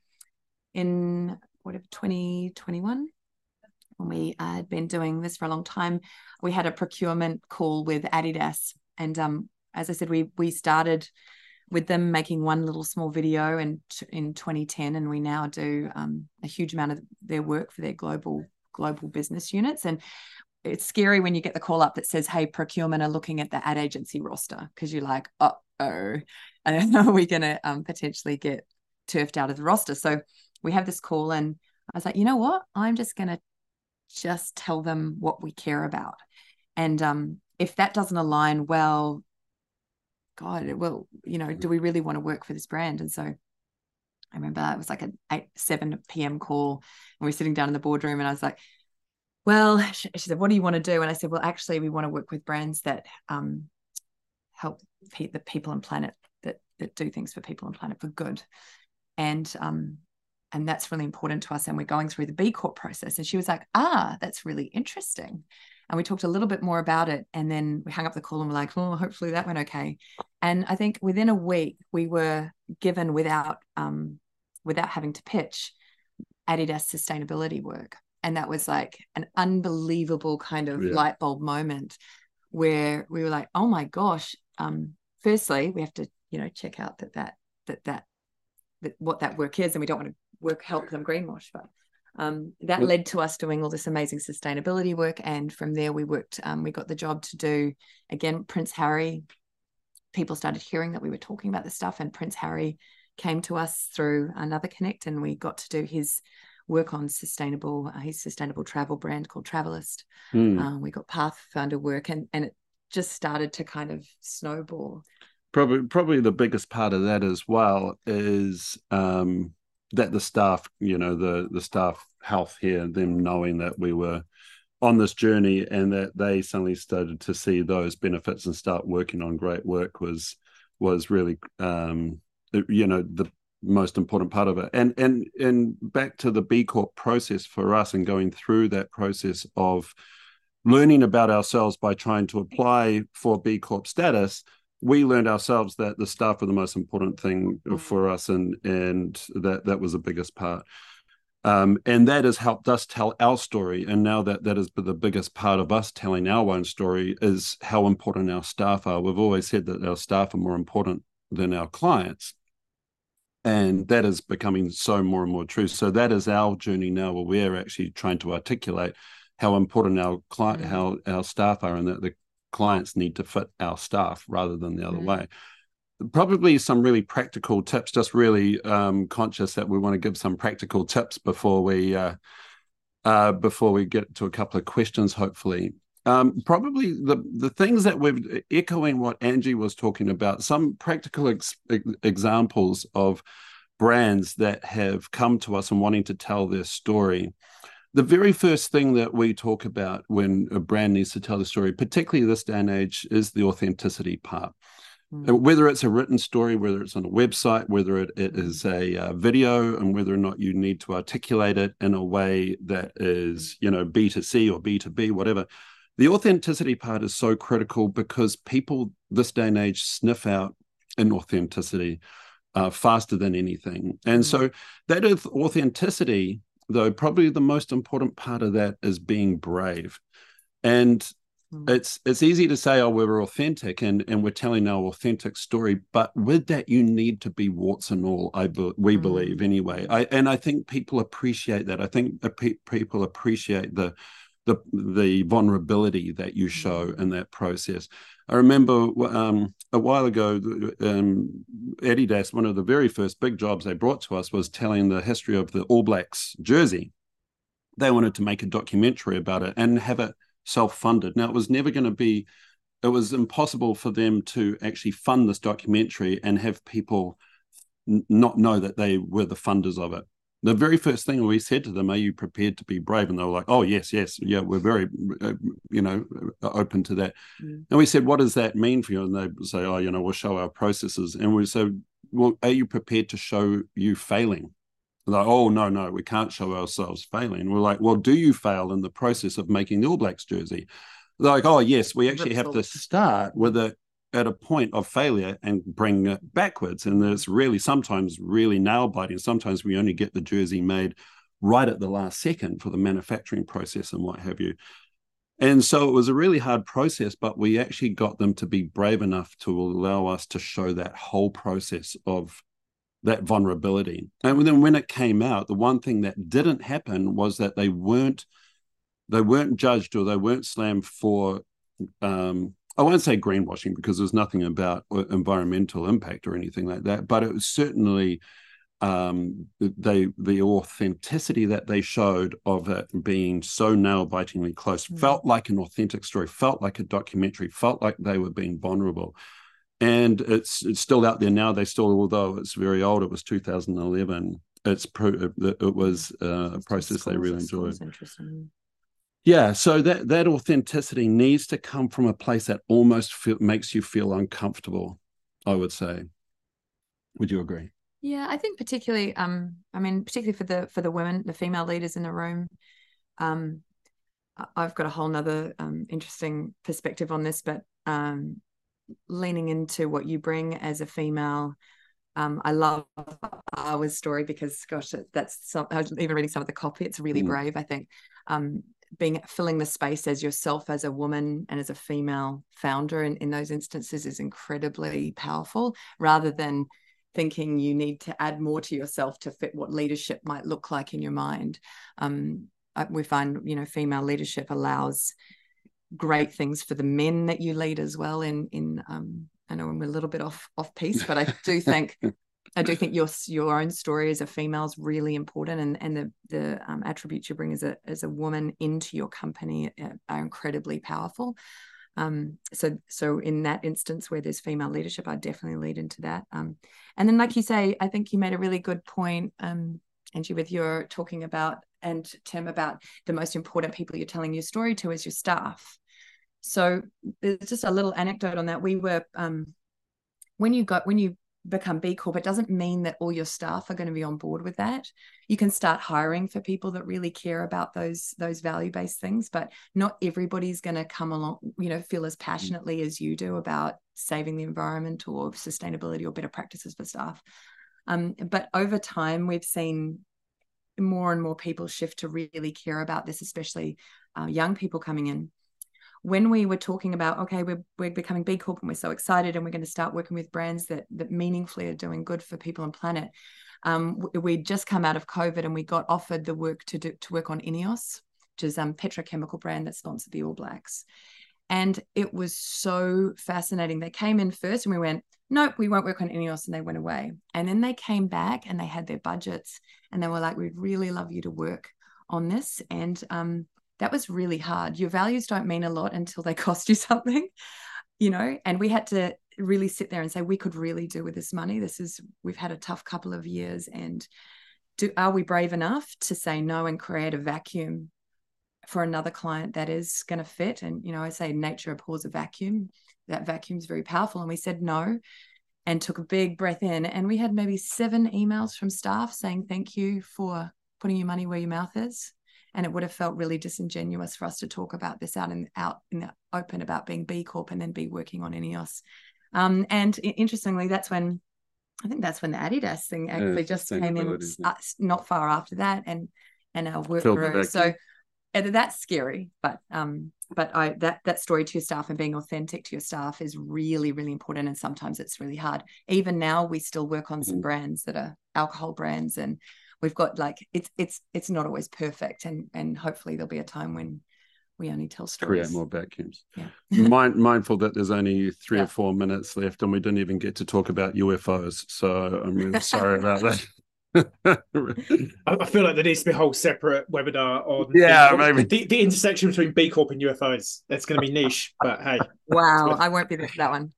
C: in whatever 2021 when we uh, had been doing this for a long time we had a procurement call with adidas and um, as i said we we started with them making one little small video in in 2010 and we now do um, a huge amount of their work for their global global business units. And it's scary when you get the call up that says hey procurement are looking at the ad agency roster because you're like oh I don't know, are we going to um, potentially get turfed out of the roster? So we have this call and i was like you know what? I'm just going to just tell them what we care about. And um, if that doesn't align well God, well, you know, do we really want to work for this brand? And so I remember it was like an 8, 7 p.m. call and we are sitting down in the boardroom and I was like, well, she, she said, what do you want to do? And I said, well, actually, we want to work with brands that um, help the people and planet that, that do things for people and planet for good. And, um, and that's really important to us. And we're going through the B Corp process. And she was like, ah, that's really interesting and we talked a little bit more about it and then we hung up the call and we're like oh hopefully that went okay. And i think within a week we were given without um without having to pitch adidas sustainability work. And that was like an unbelievable kind of
E: Yeah.
C: light bulb moment where we were like oh my gosh um firstly we have to you know check out that that that that, that what that work is and we don't want to work help them greenwash but um, that led to us doing all this amazing sustainability work and from there we worked um, we got the job to do again prince harry. People started hearing that we were talking about this stuff and prince harry came to us through another connect and we got to do his work on sustainable uh, his sustainable travel brand called Travalyst.
E: Mm.
C: um, we got pathfinder work and and it just started to kind of snowball.
E: Probably probably the biggest part of that as well is um that the staff you know the the staff health here them knowing that we were on this journey and that they suddenly started to see those benefits and start working on great work was was really um you know the most important part of it. And and and back to the b corp process for us and going through that process of learning about ourselves by trying to apply for b corp status we learned ourselves that the staff were the most important thing for us and and that that was the biggest part. Um, and that has helped us tell our story and now that that is the biggest part of us telling our own story is how important our staff are. We've always said that our staff are more important than our clients and that is becoming so more and more true. So that is our journey now where we're actually trying to articulate how important our client
C: Mm.
E: how our staff are and that the clients need to fit our staff rather than the other
C: Mm.
E: way. Probably some really practical tips just really um, conscious that we want to give some practical tips before we uh, uh, before we get to a couple of questions hopefully. Um, probably the the things that we've echoing what Angie was talking about some practical ex- examples of brands that have come to us and wanting to tell their story the very first thing that we talk about when a brand needs to tell the story particularly this day and age is the authenticity part
C: Mm.
E: whether it's a written story, whether it's on a website, whether it, it is a uh, video, and whether or not you need to articulate it in a way that is, you know, B to C or B to B, whatever, the authenticity part is so critical because people this day and age sniff out inauthenticity uh, faster than anything. And mm-hmm. so that is authenticity, though, probably the most important part of that is being brave. And mm-hmm. it's it's easy to say, oh, we're authentic and, and we're telling our authentic story, but with that, you need to be warts and all. I be, we mm-hmm. believe anyway. I and I think people appreciate that. I think people appreciate the the the vulnerability that you show mm-hmm. in that process. I remember um, a while ago, um, Adidas, one of the very first big jobs they brought to us was telling the history of the All Blacks jersey. They wanted to make a documentary about it and have it self-funded. Now it was never going to be, it was impossible for them to actually fund this documentary and have people n- not know that they were the funders of it the very first thing we said to them, "Are you prepared to be brave?" And they were like, "Oh yes, yes, yeah, we're very, uh, you know, uh, open to that." Mm. And we said, "What does that mean for you?" And they say, "Oh, you know, we'll show our processes." And we said, "Well, are you prepared to show you failing?" They're like, "Oh no, no, we can't show ourselves failing." And we're like, "Well, do you fail in the process of making the All Blacks jersey?" They're like, "Oh yes, we actually have to start with a at a point of failure and bring it backwards. And it's really sometimes really nail biting. Sometimes we only get the jersey made right at the last second for the manufacturing process and what have you. And so it was a really hard process, but we actually got them to be brave enough to allow us to show that whole process of that vulnerability. And then when it came out, the one thing that didn't happen was that they weren't they weren't judged or they weren't slammed for um, I won't say greenwashing because there's nothing about uh, environmental impact or anything like that, but it was certainly um, they the authenticity that they showed of it being so nail bitingly close mm-hmm. felt like an authentic story, felt like a documentary, felt like they were being vulnerable. And it's it's still out there now. They still, although it's very old, it was 2011. It's pro, it was uh, a process they really enjoyed. Interesting yeah so that that authenticity needs to come from a place that almost feel, makes you feel uncomfortable i would say would you agree
C: yeah i think particularly um i mean particularly for the for the women the female leaders in the room um i've got a whole nother um, interesting perspective on this but um leaning into what you bring as a female um, I love our story because, gosh, that's some, I was even reading some of the copy. It's really mm. brave, I think. Um, being filling the space as yourself as a woman and as a female founder in, in those instances is incredibly powerful rather than thinking you need to add more to yourself to fit what leadership might look like in your mind. Um, we find you know female leadership allows great things for the men that you lead as well in in um, I know I'm a little bit off off piece, but I do think I do think your your own story as a female is really important, and and the the um, attributes you bring as a as a woman into your company uh, are incredibly powerful. Um, so so in that instance where there's female leadership, I definitely lead into that. Um, and then, like you say, I think you made a really good point, um, Angie, with your talking about and Tim about the most important people you're telling your story to is your staff. So there's just a little anecdote on that. We were um, when you got when you become B Corp, it doesn't mean that all your staff are going to be on board with that. You can start hiring for people that really care about those those value based things, but not everybody's going to come along, you know, feel as mm. passionately as you do about saving the environment or sustainability or better practices for staff. Um, but over time, we've seen more and more people shift to really care about this, especially uh, young people coming in when we were talking about okay we're, we're becoming b corp and we're so excited and we're going to start working with brands that that meaningfully are doing good for people and planet um, we'd just come out of covid and we got offered the work to do to work on ineos which is um petrochemical brand that sponsored the all blacks. And it was so fascinating. They came in first and we went nope we won't work on ineos and they went away. And then they came back and they had their budgets and they were like we'd really love you to work on this. And um, that was really hard. Your values don't mean a lot until they cost you something, you know, and we had to really sit there and say we could really do with this money. This is we've had a tough couple of years and do are we brave enough to say no and create a vacuum for another client that is going to fit and you know I say nature abhors a vacuum. That vacuum is very powerful and we said no and took a big breath in and we had maybe seven emails from staff saying thank you for putting your money where your mouth is and it would have felt really disingenuous for us to talk about this out in out in the open about being B Corp and then be working on INEOS. Um, and interestingly, that's when I think that's when the Adidas thing actually yeah, just came in uh, not far after that, and and our work grew. So that's scary, but um, but I that that story to your staff and being authentic to your staff is really really important, and sometimes it's really hard. Even now, we still work on some mm-hmm. brands that are alcohol brands, and we've got like it's it's it's not always perfect, and and hopefully there'll be a time when we only tell stories.
E: Create more vacuums. Yeah. Mind, mindful that there's only three yeah. or four minutes left, and we didn't even get to talk about UFOs. So I'm really sorry about that.
A: I feel like there needs to be a whole separate webinar on
E: yeah
A: the,
E: maybe
A: the, the, intersection between B Corp and UFOs. That's going to be niche, but hey.
C: Wow, I won't be there for that one.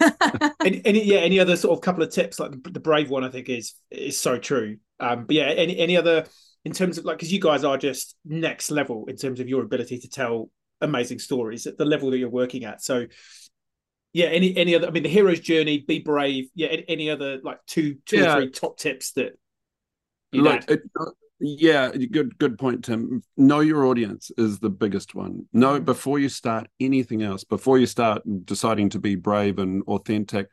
A: any, any, yeah, any other sort of couple of tips like the, the brave one? I think is is so true. Um, but yeah, any any other in terms of like because you guys are just next level in terms of your ability to tell amazing stories at the level that you're working at. So yeah, any any other I mean the hero's journey, be brave. Yeah, any, any other like two two yeah. or three top tips that
E: like it, uh, yeah, good good point, Tim. Know your audience is the biggest one. Know mm-hmm. before you start anything else, before you start deciding to be brave and authentic,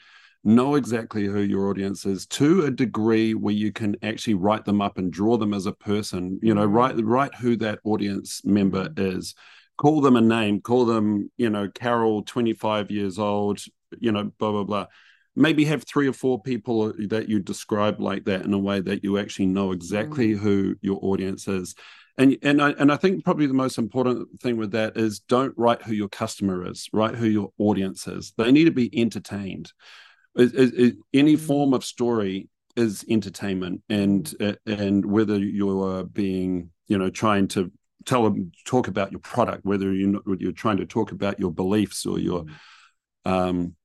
E: know exactly who your audience is to a degree where you can actually write them up and draw them as a person you know mm-hmm. write write who that audience member mm-hmm. is call them a name call them you know carol 25 years old you know blah blah blah maybe have three or four people that you describe like that in a way that you actually know exactly mm. who your audience is and and I, and I think probably the most important thing with that is don't write who your customer is write who your audience is they need to be entertained it, it, any mm. form of story is entertainment and and whether you're being you know trying to tell them talk about your product whether you're you're trying to talk about your beliefs or your mm. um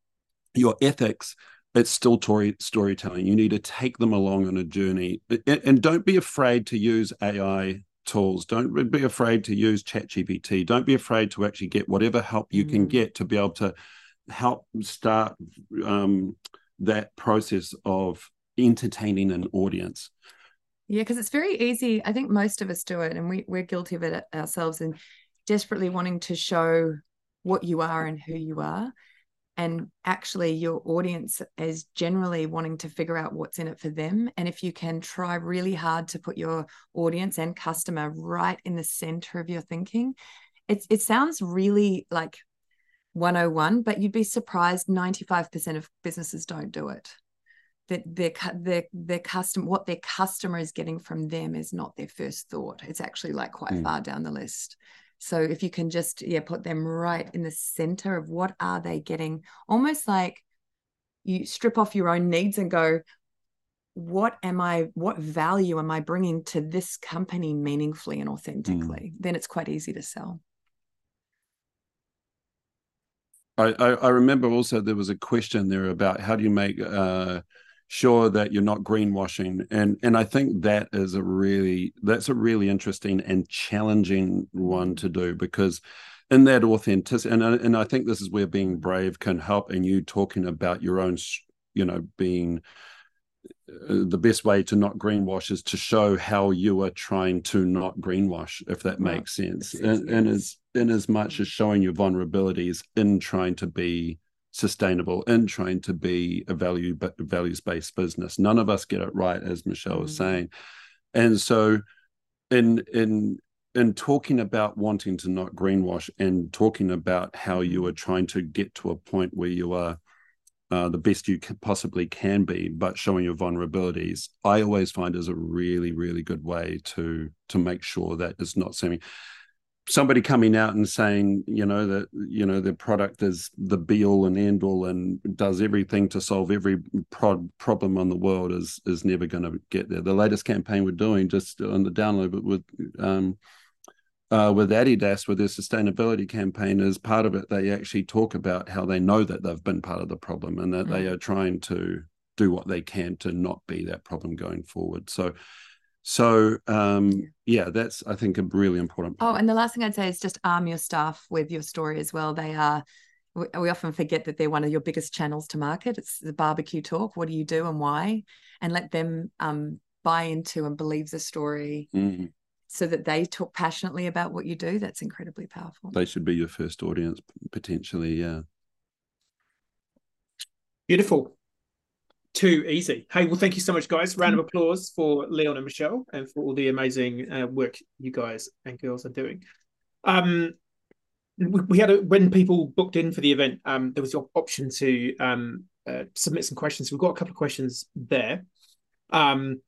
E: your ethics it's still story, storytelling you need to take them along on a journey and, and don't be afraid to use ai tools don't be afraid to use chat gpt don't be afraid to actually get whatever help you mm. can get to be able to help start um, that process of entertaining an audience.
C: Yeah, because it's very easy. I think most of us do it, and we, we're guilty of it ourselves and desperately wanting to show what you are and who you are. And actually, your audience is generally wanting to figure out what's in it for them. And if you can try really hard to put your audience and customer right in the center of your thinking, it, it sounds really like 101 but you'd be surprised 95% of businesses don't do it. That their their their custom what their customer is getting from them is not their first thought. It's actually like quite mm. far down the list. So if you can just yeah put them right in the center of what are they getting almost like you strip off your own needs and go what am i what value am i bringing to this company meaningfully and authentically? Mm. then it's quite easy to sell
E: I, I, remember also there was a question there about how do you make uh, sure that you're not greenwashing, and and I think that is a really that's a really interesting and challenging one to do because in that authenticity, and and I think this is where being brave can help, and you talking about your own, you know, being the best way to not greenwash is to show how you are trying to not greenwash, if that makes sense. And, and as in as much as showing your vulnerabilities in trying to be sustainable, in trying to be a value but values based business. None of us get it right, as Michelle mm-hmm. was saying. And so in in in talking about wanting to not greenwash and talking about how you are trying to get to a point where you are uh, the best you possibly can be, but showing your vulnerabilities, I always find is a really, really good way to to make sure that it's not seeming somebody coming out and saying, you know, that you know the product is the be all and end all and does everything to solve every pro- problem on the world is is never going to get there. The latest campaign we're doing just on the download, but with um, uh, with Adidas with their sustainability campaign as part of it, they actually talk about how they know that they've been part of the problem and that mm. they are trying to do what they can to not be that problem going forward. So, so um, yeah, that's I think a really important.
C: Point. Oh, and the last thing I'd say is just arm your staff with your story as well. They are. We often forget that they're one of your biggest channels to market. It's the barbecue talk. What do you do and why? And let them um, buy into and believe the story.
E: Mm
C: so that they talk passionately about what you do, that's incredibly powerful.
E: They should be your first audience potentially, yeah.
A: Beautiful. Too easy. Hey, well, thank you so much, guys. Round of applause for Leon and Michelle and for all the amazing uh, work you guys and girls are doing. Um, we, we had a, when people booked in for the event, um, there was the option to um, uh, submit some questions. We've got a couple of questions there. Um,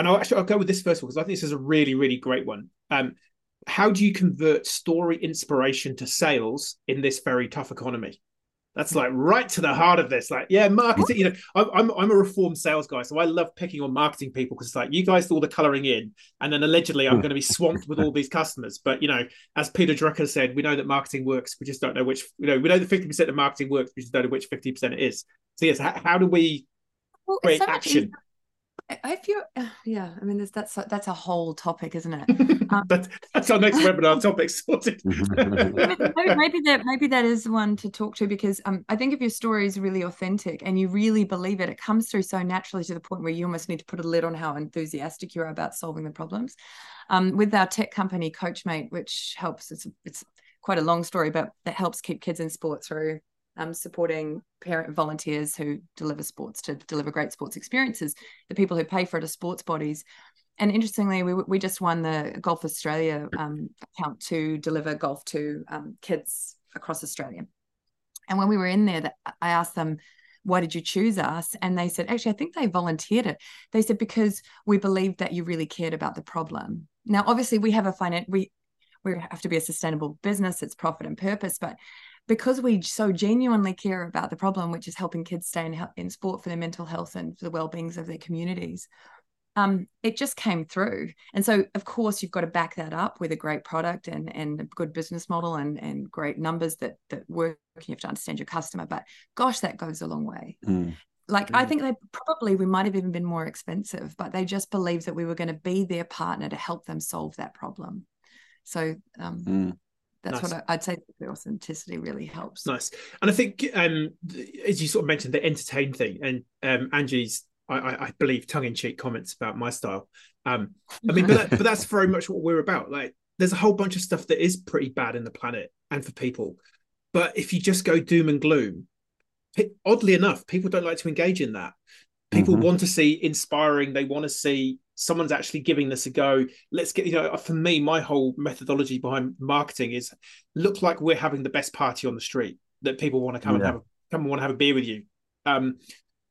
A: and I'll actually I'll go with this first one because I think this is a really, really great one. Um, how do you convert story inspiration to sales in this very tough economy? That's like right to the heart of this. Like, yeah, marketing. You know, I'm I'm a reformed sales guy, so I love picking on marketing people because it's like you guys do all the coloring in, and then allegedly I'm going to be swamped with all these customers. But you know, as Peter Drucker said, we know that marketing works. We just don't know which. You know, we know that 50 percent of marketing works. We just don't know which 50 percent it is. So yes, how, how do we well, create action?
C: I feel, yeah. I mean, there's, that's a, that's a whole topic, isn't it?
A: Um, that, that's our next webinar topic sorted.
C: maybe, maybe, that maybe that is one to talk to because um, I think if your story is really authentic and you really believe it, it comes through so naturally to the point where you almost need to put a lid on how enthusiastic you are about solving the problems. Um, with our tech company, Coachmate, which helps, it's it's quite a long story, but that helps keep kids in sport through um, supporting parent volunteers who deliver sports to deliver great sports experiences. The people who pay for it are sports bodies. And interestingly, we, we just won the Golf Australia um, account to deliver golf to um, kids across Australia. And when we were in there, I asked them, why did you choose us? And they said, actually, I think they volunteered it. They said, because we believed that you really cared about the problem. Now, obviously, we have a finance, we, we have to be a sustainable business, it's profit and purpose, but because we so genuinely care about the problem, which is helping kids stay in, in sport for their mental health and for the well-beings of their communities, um, it just came through. And so, of course, you've got to back that up with a great product and and a good business model and and great numbers that that work. You have to understand your customer, but gosh, that goes a long way. Mm. Like mm. I think they probably we might have even been more expensive, but they just believed that we were going to be their partner to help them solve that problem. So um, mm that's nice. what I, would say the authenticity really helps.
A: Nice. And i think um as you sort of mentioned the entertain thing and um angie's i i, believe tongue-in-cheek comments about my style. Um i mean but, that, but that's very much what we're about. Like there's a whole bunch of stuff that is pretty bad in the planet and for people. But if you just go doom and gloom oddly enough people don't like to engage in that. People mm-hmm. want to see inspiring they want to see someone's actually giving this a go let's get you know for me my whole methodology behind marketing is look like we're having the best party on the street that people want to come yeah. and have a, come and want to have a beer with you um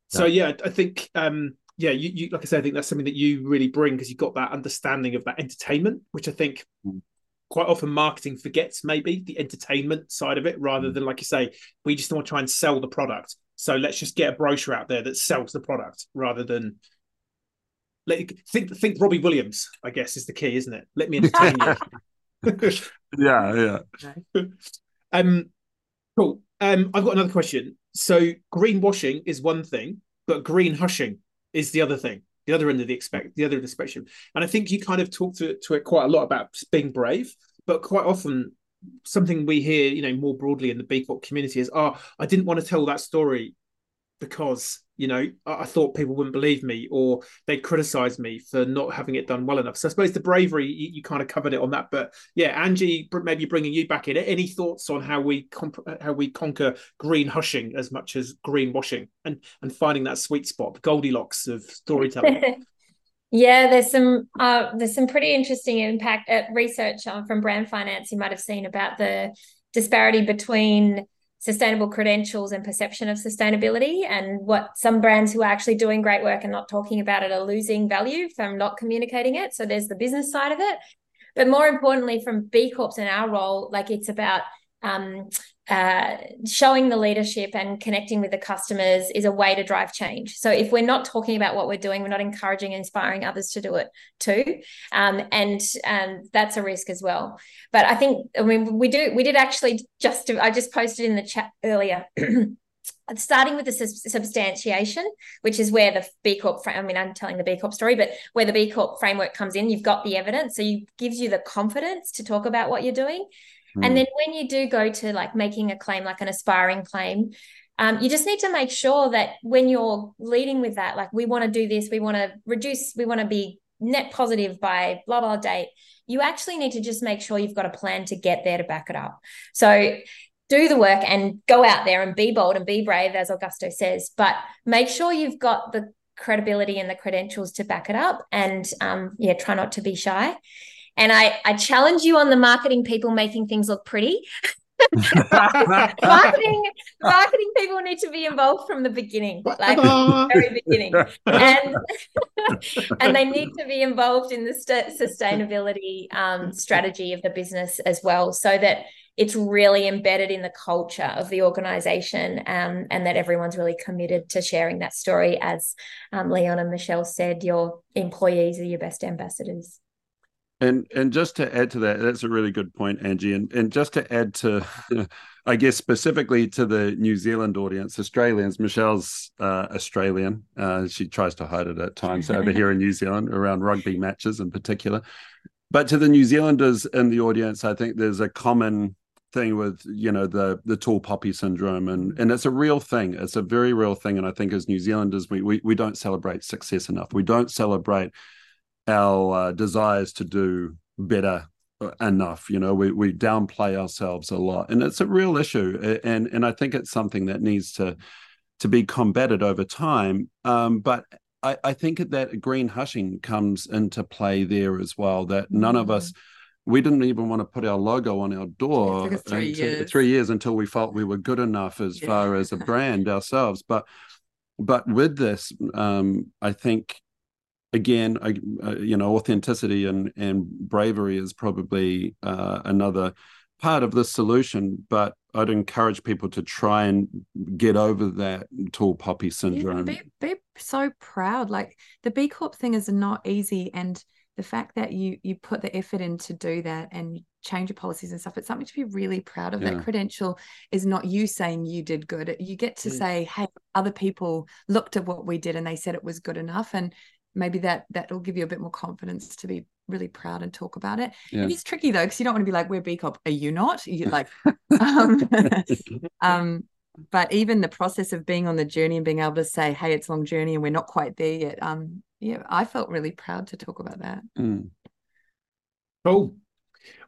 A: so yeah, yeah i think um yeah you, you like i said i think that's something that you really bring because you've got that understanding of that entertainment which i think mm. quite often marketing forgets maybe the entertainment side of it rather mm. than like you say we just want to try and sell the product so let's just get a brochure out there that sells the product rather than let think think Robbie Williams. I guess is the key, isn't it? Let me entertain
E: you. yeah,
A: yeah. um, cool. Um, I've got another question. So greenwashing is one thing, but green hushing is the other thing. The other end of the expect, the other end of the spectrum. And I think you kind of talked to, to it quite a lot about being brave, but quite often something we hear, you know, more broadly in the B Corp community is, "Oh, I didn't want to tell that story because you know I, I, thought people wouldn't believe me or they'd criticize me for not having it done well enough. So i suppose the bravery you, you kind of covered it on that. But yeah angie maybe bringing you back in. Any thoughts on how we comp- how we conquer green hushing as much as green washing and and finding that sweet spot the goldilocks of storytelling?
B: Yeah, there's some uh, there's some pretty interesting impact uh, research uh, from brand finance you might have seen about the disparity between sustainable credentials and perception of sustainability and what some brands who are actually doing great work and not talking about it are losing value from not communicating it. So there's the business side of it. But more importantly from b corps and our role like it's about um, uh, showing the leadership and connecting with the customers is a way to drive change. So if we're not talking about what we're doing, we're not encouraging and inspiring others to do it too, um, and um, that's a risk as well. But I think I mean we do we did actually just I just posted in the chat earlier. starting with the substantiation, which is where the B Corp, I mean, I'm telling the B Corp story, but where the B Corp framework comes in, you've got the evidence. So you gives you the confidence to talk about what you're doing. Mm. And then when you do go to like making a claim, like an aspiring claim, um, you just need to make sure that when you're leading with that, like we want to do this, we want to reduce, we want to be net positive by blah blah date you actually need to just make sure you've got a plan to get there to back it up so do the work and go out there and be bold and be brave as augusto says but make sure you've got the credibility and the credentials to back it up and um, yeah try not to be shy and I, I challenge you on the marketing people making things look pretty. Marketing marketing people need to be involved from the beginning like very beginning. And and they need to be involved in the st- sustainability um, strategy of the business as well so that it's really embedded in the culture of the organization um, and that everyone's really committed to sharing that story. As um, leon and michelle said your employees are your best ambassadors
E: and and just to add to that, that's a really good point, Angie. And and just to add to, I guess specifically to the New Zealand audience, Australians. Michelle's uh, Australian. Uh, she tries to hide it at times over here in New Zealand around rugby matches in particular. But to the New Zealanders in the audience, I think there's a common thing with you know the the tall poppy syndrome and and it's a real thing it's a very real thing and i think as new zealanders we we, we don't celebrate success enough we don't celebrate our uh, desires to do better uh, enough you know we, we downplay ourselves a lot and it's a real issue and and i think it's something that needs to to be combated over time um, but I, I think that green hushing comes into play there as well that none mm-hmm. of us mm-hmm. we didn't even want to put our logo on our door
C: three, until, years.
E: three years until we felt we were good enough as yeah. far as a brand ourselves but but with this um, i think again, I, uh, you know, authenticity and and bravery is probably uh, another part of the solution. But I'd encourage people to try and get over that tall poppy syndrome.
C: Yeah, be, be so proud. Like the B Corp thing is not easy, and the fact that you you put the effort in to do that and change your policies and stuff it's something to be really proud of yeah. that credential is not you saying you did good you get to say hey other people looked at what we did and they said it was good enough and maybe that that will give you a bit more confidence to be really proud and talk about it. Yeah. It is tricky though, because you don't want to be like, we're B Corp. Are you not? You like um, um, but even the process of being on the journey and being able to say, hey, it's a long journey and we're not quite there yet. Um, yeah, I felt really proud to talk about that.
E: Mm.
A: Cool.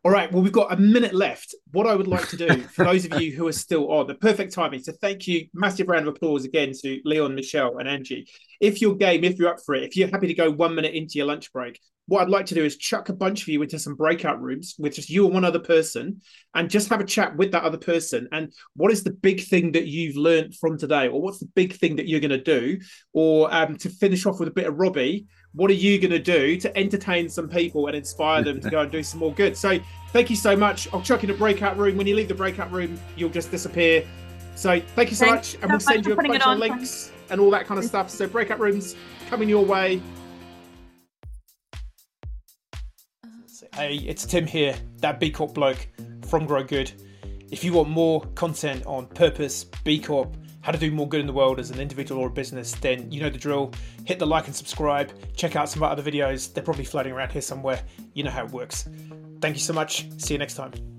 A: All right. Well, we've got a minute left. What I would like to do for those of you who are still on, the perfect timing. So thank you. Massive round of applause again to Leon, Michelle, and Angie. If you're game, if you're up for it, if you're happy to go one minute into your lunch break, what I'd like to do is chuck a bunch of you into some breakout rooms with just you and one other person and just have a chat with that other person. And what is the big thing that you've learned from today? Or what's the big thing that you're going to do? Or um, to finish off with a bit of Robbie, what are you going to do to entertain some people and inspire them to go and do some more good? So thank you so much. I'll chuck in a breakout room. When you leave the breakout room, you'll just disappear. So thank you so Thanks much, and we'll send you a bunch of links and all that kind of stuff. So breakout rooms coming your way. Hey, it's Tim here, that B Corp bloke from Grow Good. If you want more content on purpose, B Corp, how to do more good in the world as an individual or a business, then you know the drill. Hit the like and subscribe. Check out some of our other videos. They're probably floating around here somewhere. You know how it works. Thank you so much. See you next time.